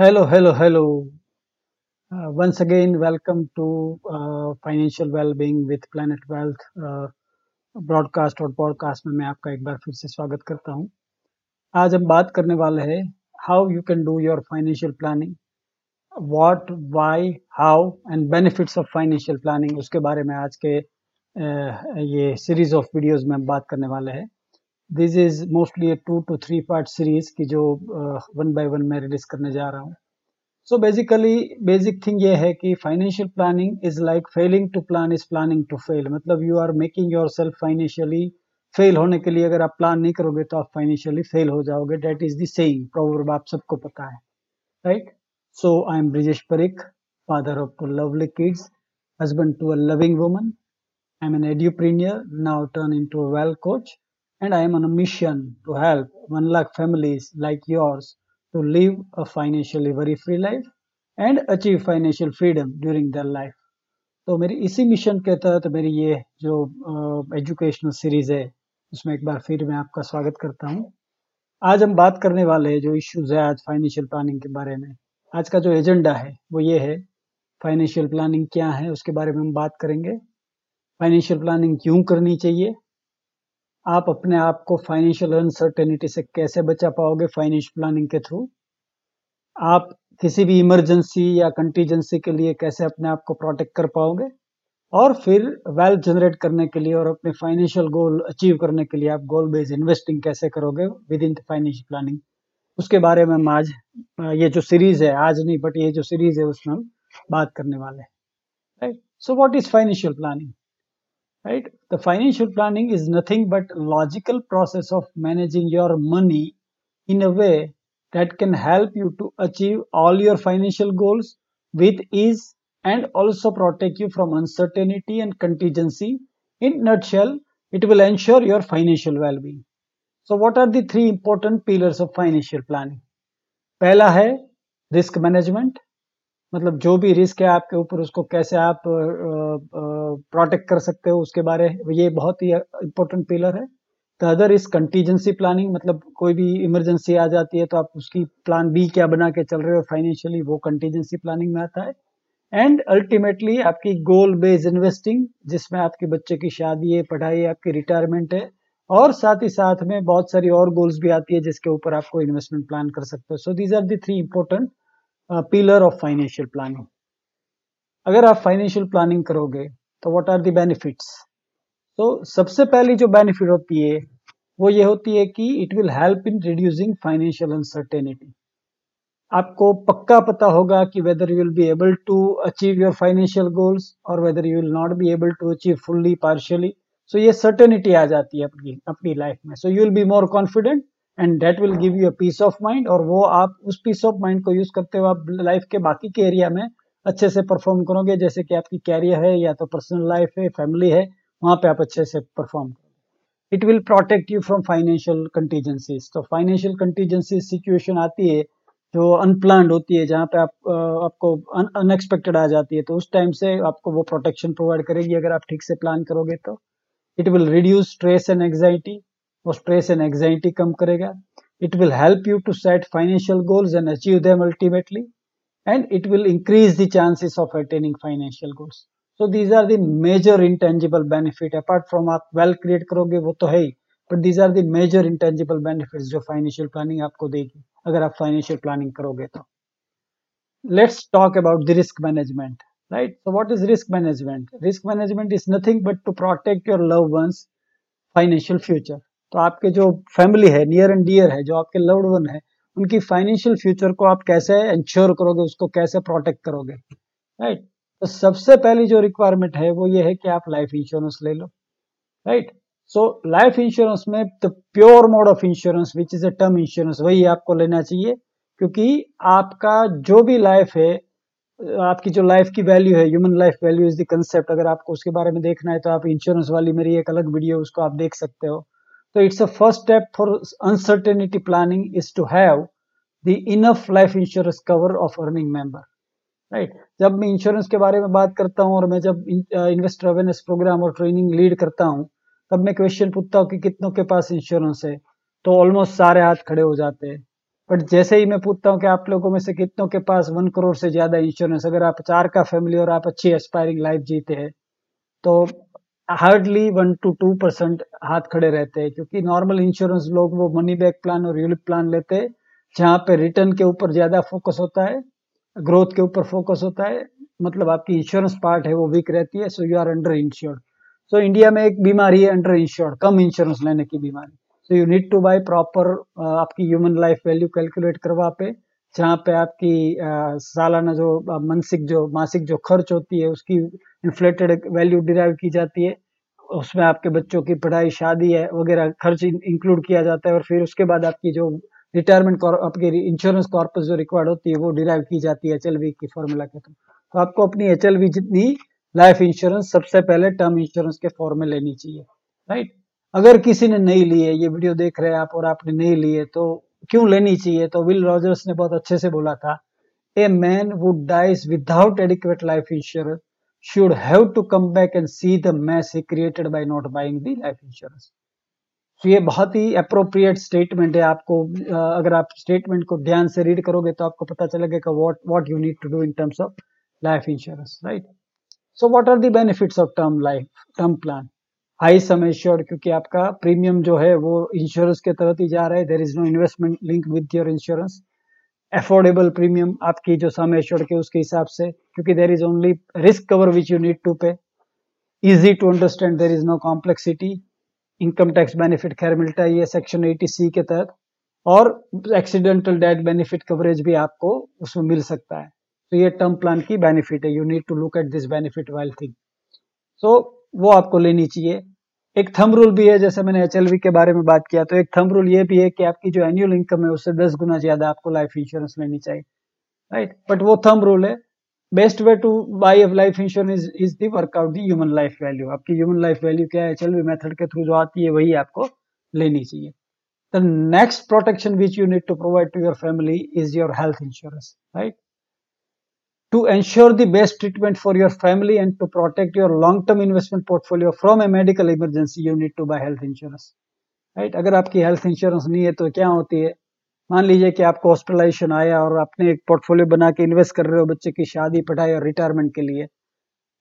Hello, hello, hello. Uh, once again, welcome to uh, Financial Wellbeing with Planet Wealth uh, broadcast और podcast में मैं आपका एक बार फिर से स्वागत करता हूँ आज हम बात करने वाले हैं how you can do your financial planning what why how and benefits of financial planning उसके बारे में आज के uh, ये सीरीज़ ऑफ़ वीडियोस में हम बात करने वाले हैं this is mostly two to three part series की जो वन बाय वन मैं रिलीज़ करने जा रहा हूँ। सो बेसिकली बेसिक थिंग ये है कि financial planning is like failing to plan is planning to fail मतलब you are making yourself financially fail होने के लिए अगर आप प्लान नहीं करोगे तो आप फाइनेंशियली फेल हो जाओगे। डेट इज़ द प्रोवर्ब आप सबको पता है। Right so I am Brijesh Parikh to lovely kids husband to a loving woman. I'm an edupreneur now turned into a well coach. And i am on a mission to help 1 lakh families like yours to live a financially worry free life and achieve financial freedom during their life. तो मेरी इसी mission के तहत मेरी ये जो educational series है, उसमें एक बार फिर मैं आपका स्वागत करता हूँ। आज हम बात करने वाले हैं जो इश्यूज़ है आज फाइनेंशियल प्लानिंग के बारे में। आज का जो एजेंडा है, वो ये है फाइनेंशियल प्लानिंग क्या है, उसके बारे में हम बात करेंगे। फाइनेंशियल प्लानिंग क्यों करनी चाहिए? आप अपने आप को फाइनेंशियल अनसर्टेनिटी से कैसे बचा पाओगे फाइनेंशियल प्लानिंग के थ्रू आप किसी भी इमरजेंसी या कंटीजेंसी के लिए कैसे अपने आप को प्रोटेक्ट कर पाओगे? और फिर वेल्थ जनरेट करने के लिए और अपने फाइनेंशियल गोल अचीव करने के लिए आप गोल बेस्ड इन्वेस्टिंग कैसे करोगे विद इन फाइनेंशियल प्लानिंग उसके बारे में हम आज ये जो सीरीज़ है, आज नहीं बट ये जो सीरीज़ है, उसमें हम बात करने वाले हैं। Right so what is financial planning right? The financial planning is nothing but logical process of managing your money in a way that can help you to achieve all your financial goals with ease and also protect you from uncertainty and contingency. In nutshell it will ensure your financial well-being. So what are the three important pillars of financial planning? Pehla hai risk management. मतलब जो भी risk है आपके ऊपर, उसको कैसे आप protect कर सकते हो उसके बारे ये बहुत ही इंपॉर्टेंट पिलर है। The other is contingency planning मतलब कोई भी इमरजेंसी आ जाती है तो आप उसकी प्लान बी क्या बना के चल रहे हो फाइनेंशियली वो कंटीजेंसी प्लानिंग में आता है। एंड अल्टीमेटली आपकी गोल बेस्ड इन्वेस्टिंग जिसमें आपके बच्चे की शादी है, पढ़ाई है, आपकी रिटायरमेंट है, और साथ ही साथ में बहुत सारी और गोल्स भी आती है, जिसके ऊपर आपको इन्वेस्टमेंट प्लान कर सकते हो। So these are the three important pillar of financial planning अगर आप फाइनेंशियल प्लानिंग करोगे तो व्हाट आर द बेनिफिट्स तो सबसे पहली जो बेनिफिट होती है, वो ये होती है कि it will help in reducing financial uncertainty आपको पक्का पता होगा कि whether you will be able to achieve your financial goals और whether you will not be able to achieve fully partially so ये सर्टेनिटी आ जाती है अपनी अपनी लाइफ में. So you will be more confident and that will give you a peace of mind और वो आप उस पीस ऑफ़ माइंड को यूज़ करते हुए आप लाइफ के बाकी के एरिया में, अच्छे से परफॉर्म करोगे। जैसे कि आपकी कैरियर है या तो पर्सनल लाइफ है फैमिली है, वहाँ पे आप अच्छे से परफॉर्म करोगे। It will protect you from financial contingencies तो फाइनेंशियल कंटीजेंसी सिचुएशन आती है, जो अनप्लान होती है, जहाँ पे आप आपको अनएक्सपेक्टेड आ जाती है तो उस टाइम से आपको वो प्रोटेक्शन प्रोवाइड करेगी। अगर आप ठीक से प्लान करोगे तो it will reduce stress and anxiety वो स्ट्रेस एंड एंग्जाइटी कम करेगा। It will help you to set financial goals and achieve them ultimately and it will increase the chances of attaining financial goals so these are the major intangible benefit apart from आप wealth create करोगे, वो तो है ही। But these are the major intangible benefits जो financial planning आपको देगी, अगर आप फाइनेंशियल प्लानिंग करोगे तो। Let's talk about the risk management right? So what is risk management? Risk management is nothing but to protect your loved ones financial future. तो आपके जो फैमिली है नियर एंड डियर है, जो आपके लव्ड वन है, उनकी फाइनेंशियल फ्यूचर को आप कैसे इंश्योर करोगे, उसको कैसे प्रोटेक्ट करोगे? राइट तो सबसे पहली जो रिक्वायरमेंट है, वो ये है कि आप लाइफ इंश्योरेंस ले लो। राइट सो लाइफ इंश्योरेंस में the pure mode of insurance which is a term insurance वही आपको लेना चाहिए, क्योंकि आपका जो भी लाइफ है, आपकी जो लाइफ की वैल्यू है human life value is the concept अगर आपको उसके बारे में देखना है तो आप इंश्योरेंस वाली मेरी एक अलग वीडियो उसको आप देख सकते हो। So it's a first step for uncertainty planning is to have the enough life insurance cover of earning member. Right right? जब मैं इंश्योरेंस के बारे में बात करता हूँ और मैं जब इन्वेस्टर अवेयरनेस प्रोग्राम और ट्रेनिंग लीड करता हूँ, तब मैं क्वेश्चन पूछता हूँ कि कितनों के पास इंश्योरेंस है तो ऑलमोस्ट सारे हाथ खड़े हो जाते हैं बट जैसे ही मैं पूछता हूँ कि आप लोगों में से कितनों के पास वन करोड़ से ज़्यादा इंश्योरेंस अगर आप चार का फैमिली और आप अच्छी एस्पायरिंग लाइफ जीते हैं तो hardly one two two percent हाथ खड़े रहते हैं, क्योंकि नॉर्मल इंश्योरेंस लोग वो मनी बैक प्लान और यूलिप प्लान लेते हैं, जहाँ पे रिटर्न के ऊपर ज़्यादा फोकस होता है ग्रोथ के ऊपर फोकस होता है मतलब आपकी इंश्योरेंस पार्ट है वो वीक रहती है so you are under insured so India में एक बीमारी है अंडर इंश्योर्ड कम इंश्योरेंस लेने की बीमारी. So you need to buy proper आपकी ह्यूमन लाइफ वैल्यू कैलकुलेट करवा पे जहाँ पे आपकी सालाना जो मानसिक जो, मासिक जो खर्च होती है, उसकी इन्फ्लेटेड वैल्यू डिराइव की जाती है। उसमें आपके बच्चों की पढ़ाई, शादी है, वगैरह खर्च इंक्लूड किया जाता है और फिर उसके बाद आपकी जो रिटायरमेंट आपके इंश्योरेंस कॉर्पस जो रिक्वायर्ड होती है, वो डिराइव की जाती है एच की फॉर्मूला के थ्रू। तो आपको अपनी एच जितनी लाइफ इंश्योरेंस सबसे पहले टर्म इंश्योरेंस के फॉर्म में लेनी चाहिए राइट अगर किसी ने नहीं ली है, ये वीडियो देख रहे हैं आप और आपने नहीं ली है तो क्यों लेनी चाहिए? तो विल रॉजर्स ने बहुत अच्छे से बोला था a man would dies without adequate life insurance should have to come back and see the mess he created by not buying the life insurance तो ये बहुत ही अप्रोप्रिएट स्टेटमेंट है। आपको अगर आप स्टेटमेंट को ध्यान से रीड करोगे तो आपको पता चलेगा what what you need to do in terms of life insurance right so what are the benefits of term life term plan high sum assured, क्योंकि आपका प्रीमियम जो है वो इंश्योरेंस के तहत ही जा रहा है। There is no investment link with your insurance affordable premium आपकी जो सम एश्योर्ड के उसके हिसाब से, क्योंकि there is only risk cover which you need to pay easy to understand there is no complexity income tax benefit खैर मिलता है ये सेक्शन एटी सी के तहत। और एक्सीडेंटल डेथ बेनिफिट कवरेज भी आपको उसमें मिल सकता है। तो ये टर्म प्लान की बेनिफिट है। You need to look at this benefit while thing so वो आपको लेनी चाहिए। एक थम रूल भी है, जैसे मैंने एच के बारे में बात किया तो एक थम रूल ये भी है कि आपकी जो एनुअल इनकम है, उससे दस गुना ज़्यादा आपको लाइफ इंश्योरेंस लेनी चाहिए। राइट बट वो थम रूल है। Best way to buy of life insurance is the workout the human life value आपकी ह्यूमन लाइफ वैल्यू क्या है? एच मेथड के थ्रू जो आती है, वही आपको लेनी चाहिए। The next protection which you need to provide to your family is your health insurance right to ensure the best treatment for your family and to protect your long term investment portfolio from a medical emergency, you need to buy health insurance. Right अगर आपकी health insurance नहीं है तो क्या होती है? मान लीजिए कि आपको हॉस्पिटलाइजेशन आया और आपने एक पोर्टफोलियो बना के इन्वेस्ट कर रहे हो बच्चे की शादी, पढ़ाई और रिटायरमेंट के लिए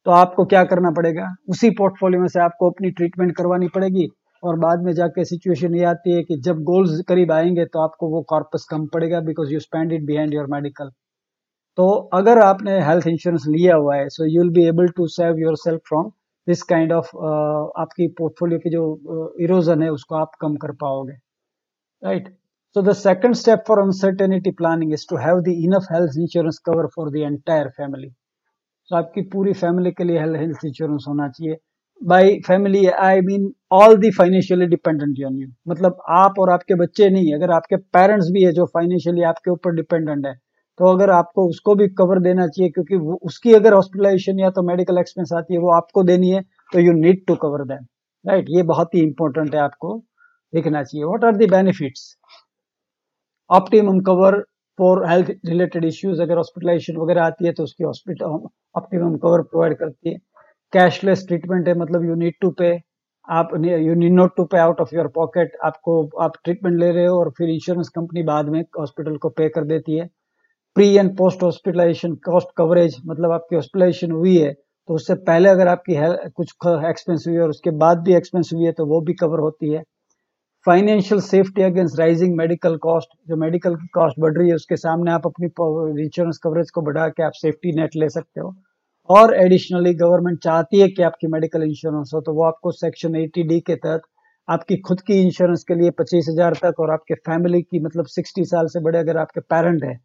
तो आपको क्या करना पड़ेगा? उसी पोर्टफोलियो में से आपको अपनी ट्रीटमेंट करवानी पड़ेगी और बाद में जाके सिचुएशन ये आती है कि जब गोल्स करीब आएँगे तो आपको वो कॉर्पस कम पड़ेगा because you spend it behind your medical तो अगर आपने हेल्थ इंश्योरेंस लिया हुआ है so you will be able to save your self from this kind of आपकी पोर्टफोलियो की जो इरोजन uh, है उसको आप कम कर पाओगे right so the second step for uncertainty planning is to have the enough health insurance cover for the entire family so आपकी पूरी फैमिली के लिए हेल्थ इंश्योरेंस होना चाहिए। By family I mean all the financially dependent on you मतलब आप और आपके बच्चे नहीं अगर आपके पेरेंट्स भी है जो फाइनेंशियली आपके ऊपर डिपेंडेंट है तो अगर आपको उसको भी कवर देना चाहिए, क्योंकि वो, उसकी अगर हॉस्पिटलाइजेशन या तो मेडिकल एक्सपेंस आती है, वो आपको देनी है तो you need to cover them right ये बहुत ही इंपॉर्टेंट है आपको देखना चाहिए। What are the benefits optimum cover for health related issues अगर हॉस्पिटलाइजेशन वगैरह आती है तो उसकी हॉस्पिटल ऑप्टिमम कवर प्रोवाइड करती है। कैशलेस ट्रीटमेंट है मतलब यू नीड टू पे आप you need not to pay out of your pocket आपको, आप ट्रीटमेंट ले रहे हो और फिर इंश्योरेंस कंपनी बाद में हॉस्पिटल को पे कर देती है। Pre and post hospitalization cost coverage मतलब आपकी हॉस्पिटलाइजेशन हुई है तो उससे पहले अगर आपकी कुछ एक्सपेंस हुई है और उसके बाद भी एक्सपेंस हुई है तो वो भी कवर होती है। Financial safety against rising medical cost जो मेडिकल की कॉस्ट बढ़ रही है, उसके सामने आप अपनी इंश्योरेंस कवरेज को बढ़ा के आप सेफ्टी नेट ले सकते हो। और एडिशनली गवर्नमेंट चाहती है कि आपकी मेडिकल इंश्योरेंस हो तो वो आपको सेक्शन एटी डी के तहत आपकी खुद की इंश्योरेंस के लिए पच्चीस हज़ार तक और आपके फैमिली की मतलब सिक्सटी साल से बड़े अगर आपके पेरेंट है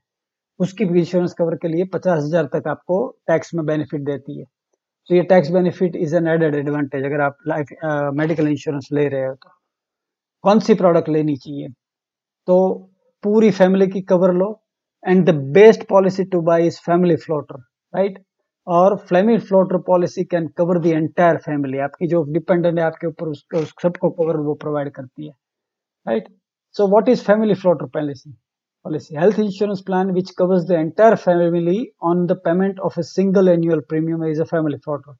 उसकी भी इंश्योरेंस कवर के लिए पचास हज़ार तक आपको टैक्स में बेनिफिट देती है। तो ये tax benefit is an added advantage अगर आप लाइफ मेडिकल इंश्योरेंस ले रहे हो तो। कौन सी प्रोडक्ट लेनी चाहिए? तो पूरी फैमिली की cover low and the best policy to buy is family floater right और family floater policy can cover the entire family आपकी जो डिपेंडेंट है, आपके ऊपर उसको उस सबको कवर वो प्रोवाइड करती है right so what is family floater policy policy health insurance plan which covers the entire family on the payment of a single annual premium is a family photo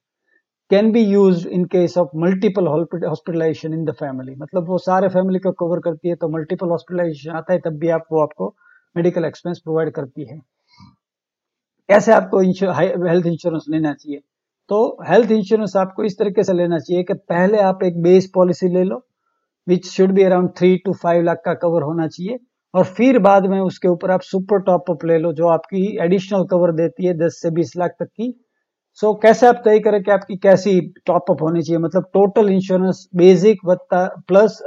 can be used in case of multiple hospitalization in the family मतलब वो सारे family को cover करती है तो multiple hospitalisation आता है तब भी आप वो आपको मेडिकल एक्सपेंस प्रोवाइड करती है कैसे आपको हेल्थ इंश्योरेंस लेना चाहिए तो हेल्थ इंश्योरेंस आपको इस तरीके से लेना चाहिए कि पहले आप एक बेस पॉलिसी ले लो which should be around three two five lakh का कवर होना चाहिए और फिर बाद में उसके ऊपर आप सुपर टॉप अप ले लो जो आपकी एडिशनल कवर देती है दस से बीस लाख तक की। सो so, कैसे आप तय करें कि आपकी कैसी टॉप अप होनी चाहिए? मतलब टोटल इंश्योरेंस बेसिक वत्ता प्लस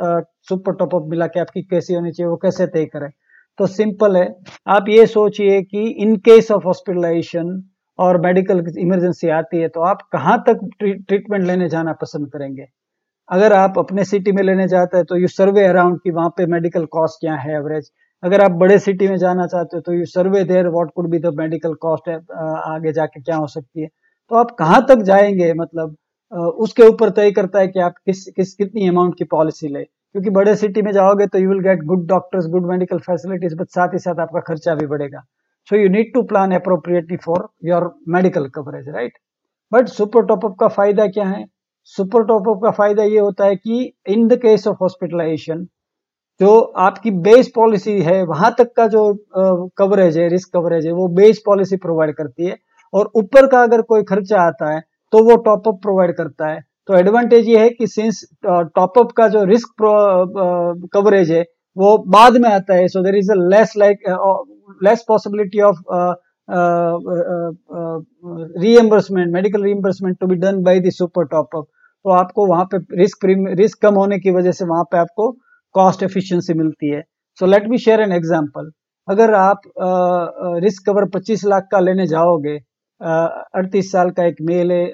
सुपर टॉप अप मिला के आपकी कैसी होनी चाहिए वो कैसे तय करें? तो सिंपल है। आप ये सोचिए कि इन केस ऑफ़ हॉस्पिटलाइजेशन और मेडिकल इमरजेंसी आती है तो आप कहाँ तक ट्रीटमेंट लेने जाना पसंद करेंगे? अगर आप अपने सिटी में लेने जाते हैं तो यू सर्वे अराउंड कि वहाँ पे मेडिकल कॉस्ट क्या है एवरेज अगर आप बड़े सिटी में जाना चाहते हो तो you survey there what could be the medical cost आगे जाके क्या हो सकती है। तो आप कहाँ तक जाएँगे? मतलब उसके ऊपर तय करता है कि आप किस किस, कितनी अमाउंट की पॉलिसी ले। क्योंकि बड़े सिटी में जाओगे तो you will get good doctors good medical facilities but साथ ही साथ आपका खर्चा भी बढ़ेगा। So you need to plan appropriately for your medical coverage right but super top up का फ़ायदा क्या है? सुपर टॉपअप का फ़ायदा ये होता है कि in the case of hospitalization, जो आपकी बेस पॉलिसी है, वहाँ तक का जो कवरेज है, रिस्क कवरेज है, वो बेस पॉलिसी प्रोवाइड करती है। और ऊपर का अगर कोई खर्चा आता है तो वो टॉपअप प्रोवाइड करता है। तो एडवांटेज ये है कि सिंस टॉपअप का जो रिस्क कवरेज है, वो बाद में आता है। So there is a less like less possibility of reimbursement medical reimbursement to be done by the super top up तो आपको वहाँ पे रिस्क रिस्क कम होने की वजह से वहाँ पे आपको कॉस्ट एफिशिएंसी मिलती है। So let me share an example अगर आप रिस्क कवर 25 लाख का लेने जाओगे अड़तीस साल का एक मेल है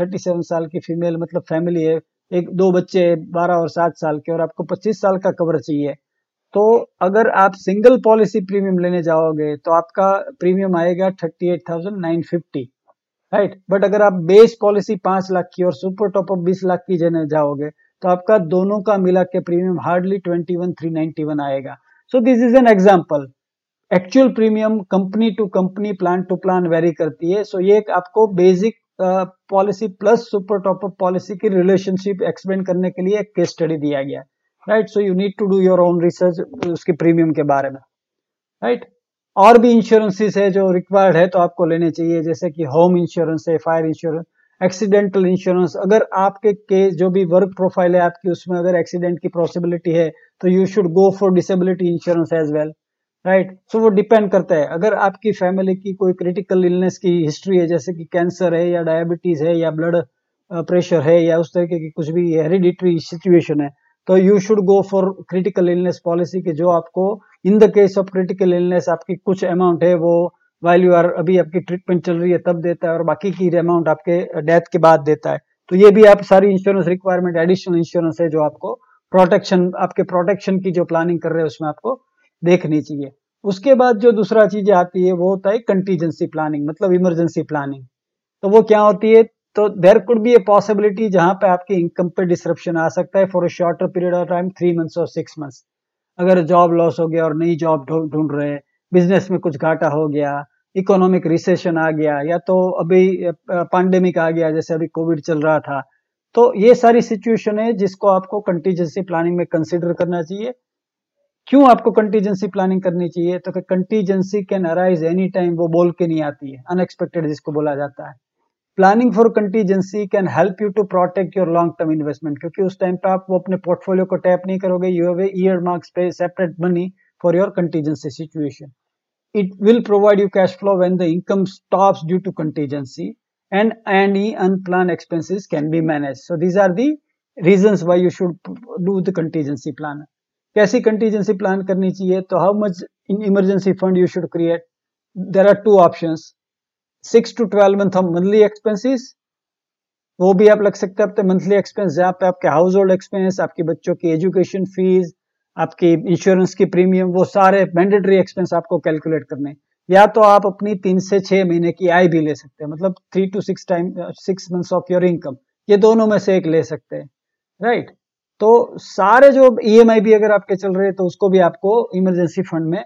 थर्टी सेवन साल की फीमेल मतलब फैमिली है, एक, दो बच्चे बारह और सात साल के, और आपको पच्चीस साल का कवर चाहिए। तो अगर आप सिंगल पॉलिसी प्रीमियम लेने जाओगे तो आपका प्रीमियम आएगा thirty eight thousand nine fifty right but अगर आप बेस पॉलिसी पाँच लाख की और सुपर टॉप अप बीस लाख की लेने जाओगे तो आपका दोनों का मिला के premium hardly twenty one three ninety one आएगा। So this is an example actual premium company to company plan to plan vary करती है। सो so, ये एक आपको basic policy plus super top up policy की रिलेशनशिप एक्सप्लेन करने के लिए एक केस स्टडी दिया गया। Right so you need to do your own research उसके प्रीमियम के बारे में। Right right? और भी इंश्योरेंसेस है जो रिक्वायर्ड है तो आपको लेने चाहिए, जैसे कि होम इंश्योरेंस है फायर इंश्योरेंस एक्सीडेंटल इंश्योरेंस अगर आपके केस जो भी वर्क प्रोफ़ाइल है आपकी, उसमें अगर एक्सीडेंट की पॉसिबिलिटी है तो you should go for disability insurance as well right so वो डिपेंड करता है। अगर आपकी फैमिली की कोई क्रिटिकल इलनेस की हिस्ट्री है, जैसे कि कैंसर है या डायबिटीज़ है या ब्लड प्रेशर है या उस तरीके की कुछ भी हेरिडिटरी सिचुएशन है तो you should go for critical illness policy के जो आपको in the case of critical illness आपकी कुछ अमाउंट है, वो वैल्यू आर अभी आपकी ट्रीटमेंट चल रही है, तब देता है और बाकी की अमाउंट आपके डेथ के बाद देता है। तो ये भी आप सारी इंश्योरेंस रिक्वायरमेंट एडिशनल इंश्योरेंस है जो आपको प्रोटेक्शन आपके प्रोटेक्शन की जो प्लानिंग कर रहे हैं, उसमें आपको देखनी चाहिए। उसके बाद जो दूसरा चीज़ आती है, वो होता है कंटीजेंसी प्लानिंग मतलब इमरजेंसी प्लानिंग तो वो क्या होती है? तो there could be a possibility जहाँ पे आपकी इनकम पे डिसरप्शन आ सकता है for a shorter period of time three months और सिक्स मंथ्स अगर जॉब लॉस हो गया और नई जॉब ढूंढ रहे बिज़नेस में कुछ घाटा हो गया इकोनॉमिक रिसेशन आ गया, या तो अभी पैंडेमिक आ गया, जैसे अभी कोविड चल रहा था तो ये सारी सिचुएशन है जिसको आपको कंटीजेंसी प्लानिंग में कंसिडर करना चाहिए। क्यों आपको कंटीजेंसी प्लानिंग करनी चाहिए? तो contingency can arise any time वो बोल के नहीं आती है अनएक्सपेक्टेड जिसको बोला जाता है। planning for contingency can help you to protect your long term investment क्योंकि उस टाइम पे आप वो अपने पोर्टफोलियो को टैप नहीं करोगे यू हैव ईयर मार्क्स पे separate money for your contingency situation it will provide you cash flow when the income stops due to contingency and any unplanned expenses can be managed so these are the reasons why you should do the contingency plan कैसी contingency plan करनी चाहिए तो how much in emergency fund you should create there are two option Six to twelve month of monthly expenses वो भी आप लग सकते हैं। मंथली एक्सपेंस जहाँ पे आपके हाउस होल्ड एक्सपेंस आपके बच्चों की एजुकेशन फ़ीस आपकी इंश्योरेंस की प्रीमियम वो सारे मैंडेटरी एक्सपेंस आपको कैलकुलेट करने या तो आप अपनी तीन से छह महीने की आय भी ले सकते हैं मतलब three to six time six months of your income ये दोनों में से एक ले सकते हैं राइट तो सारे जो ई e भी अगर आपके चल रहे हैं तो उसको भी आपको इमरजेंसी फंड में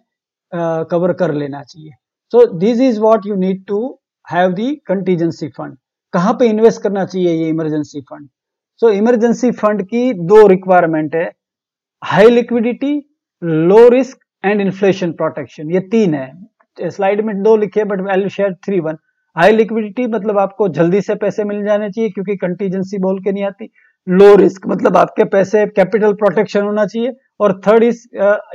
कवर uh, कर लेना चाहिए। So this is what you need to have the contingency fund कहाँ पे इन्वेस्ट करना चाहिए ये emergency fund so emergency fund की दो रिक्वायरमेंट है high liquidity low risk and inflation protection ये तीन है। स्लाइड में दो लिखे but I share three one high liquidity मतलब आपको जल्दी से पैसे मिल जाने चाहिए, क्योंकि कंटीजेंसी बोल के नहीं आती। लो रिस्क मतलब आपके पैसे कैपिटल प्रोटेक्शन होना चाहिए, और थर्ड इज़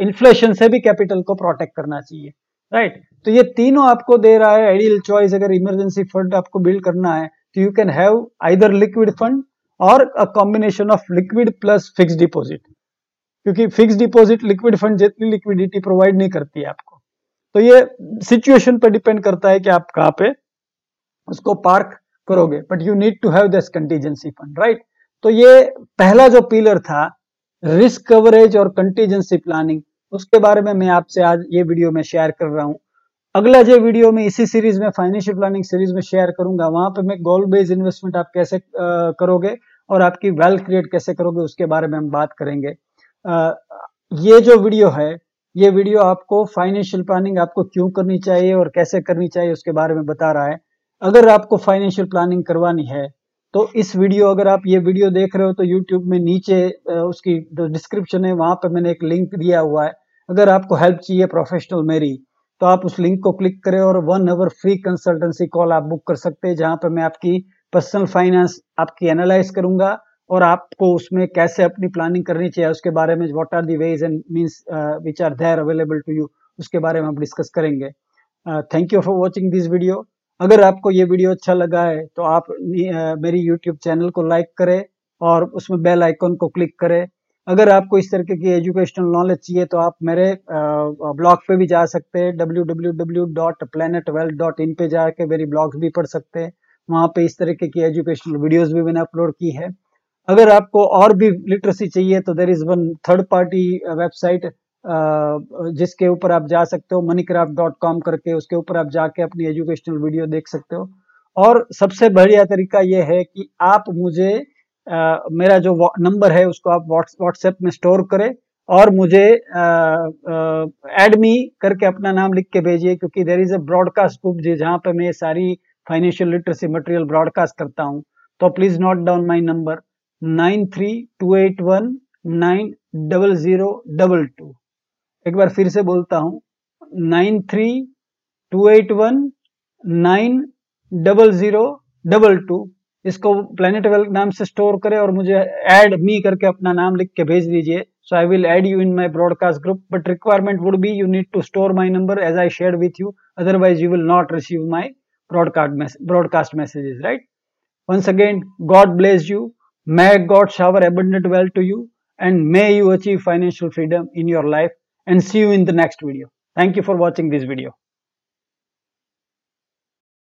इन्फ्लेशन से भी कैपिटल को प्रोटेक्ट करना चाहिए। Right right? तो ये तीनों आपको दे रहा है आइडियल चॉइस अगर इमरजेंसी फंड आपको बिल्ड करना है तो you can have either liquid fund और a combination of liquid plus fix deposit क्योंकि फिक्स डिपॉजिट लिक्विड फंड जितनी लिक्विडिटी प्रोवाइड नहीं करती है आपको। तो ये सिचुएशन पर डिपेंड करता है कि आप कहाँ पे उसको पार्क करोगे। But you need to have this contingency fund right तो ये पहला जो पिलर था रिस्क कवरेज और कंटीजेंसी प्लानिंग उसके बारे में मैं आपसे आज ये वीडियो में शेयर कर रहा हूँ। अगला जो वीडियो में इसी सीरीज़ में फाइनेंशियल प्लानिंग सीरीज़ में शेयर करूँगा, वहाँ पे मैं गोल बेस्ड इन्वेस्टमेंट आप कैसे करोगे और आपकी वेल्थ क्रिएट कैसे करोगे, उसके बारे में हम बात करेंगे। ये जो वीडियो है, ये वीडियो आपको फाइनेंशियल प्लानिंग आपको क्यों करनी चाहिए और कैसे करनी चाहिए, उसके बारे में बता रहा है। अगर आपको फाइनेंशियल प्लानिंग करवानी है तो इस वीडियो अगर आप ये वीडियो देख रहे हो तो यूट्यूब में नीचे उसकी जो डिस्क्रिप्शन है, वहाँ पर मैंने एक लिंक दिया हुआ है। अगर आपको हेल्प चाहिए प्रोफेशनल मेरी तो आप उस लिंक को क्लिक करें और one hour free consultancy call आप बुक कर सकते हैं जहाँ पर मैं आपकी पर्सनल फाइनेंस आपकी एनालाइज करूँगा और आपको उसमें कैसे अपनी प्लानिंग करनी चाहिए उसके बारे में what are the ways and means which are there available to you उसके बारे में हम डिस्कस करेंगे। Thank you for watching this video अगर आपको ये वीडियो अच्छा लगा है तो आप uh, मेरी यूट्यूब चैनल को लाइक करें और उसमें बेल आइकन को क्लिक करें। अगर आपको इस तरीके की एजुकेशनल नॉलेज चाहिए तो आप मेरे ब्लॉग पे भी जा सकते हैं। www.planetwealth.in पे जाके मेरी ब्लॉग्स भी पढ़ सकते हैं। वहाँ पे इस तरीके की एजुकेशनल वीडियोस भी मैंने अपलोड की है। अगर आपको और भी लिटरेसी चाहिए तो there is one third party website जिसके ऊपर आप जा सकते हो। कॉम करके उसके ऊपर आप जाके अपनी एजुकेशनल वीडियो देख सकते हो। और सबसे बढ़िया तरीका यह है कि आप मुझे आ, मेरा जो नंबर है उसको आप व्हाट्सएप में स्टोर करें और मुझे एड मी करके अपना नाम लिख के भेजिए क्योंकि there is a broadcast group जहाँ पे मैं सारी फाइनेंशियल लिटरेसी मटेरियल ब्रॉडकास्ट करता हूँ। तो please note down my number nine three two eight one nine double zero double two एक बार फिर से बोलता हूँ nine three two eight one nine double zero double two इसको प्लेनेट वेल्थ नाम से स्टोर करें और मुझे ऐड मी करके अपना नाम लिख के भेज दीजिए। So I will add you in my broadcast group but requirement would be you need to store my number as I share with you otherwise you will not receive my broadcast message broadcast messages right once again God bless you may God shower abundant wealth to you and may you achieve financial freedom in your life and see you in the next video thank you for watching this video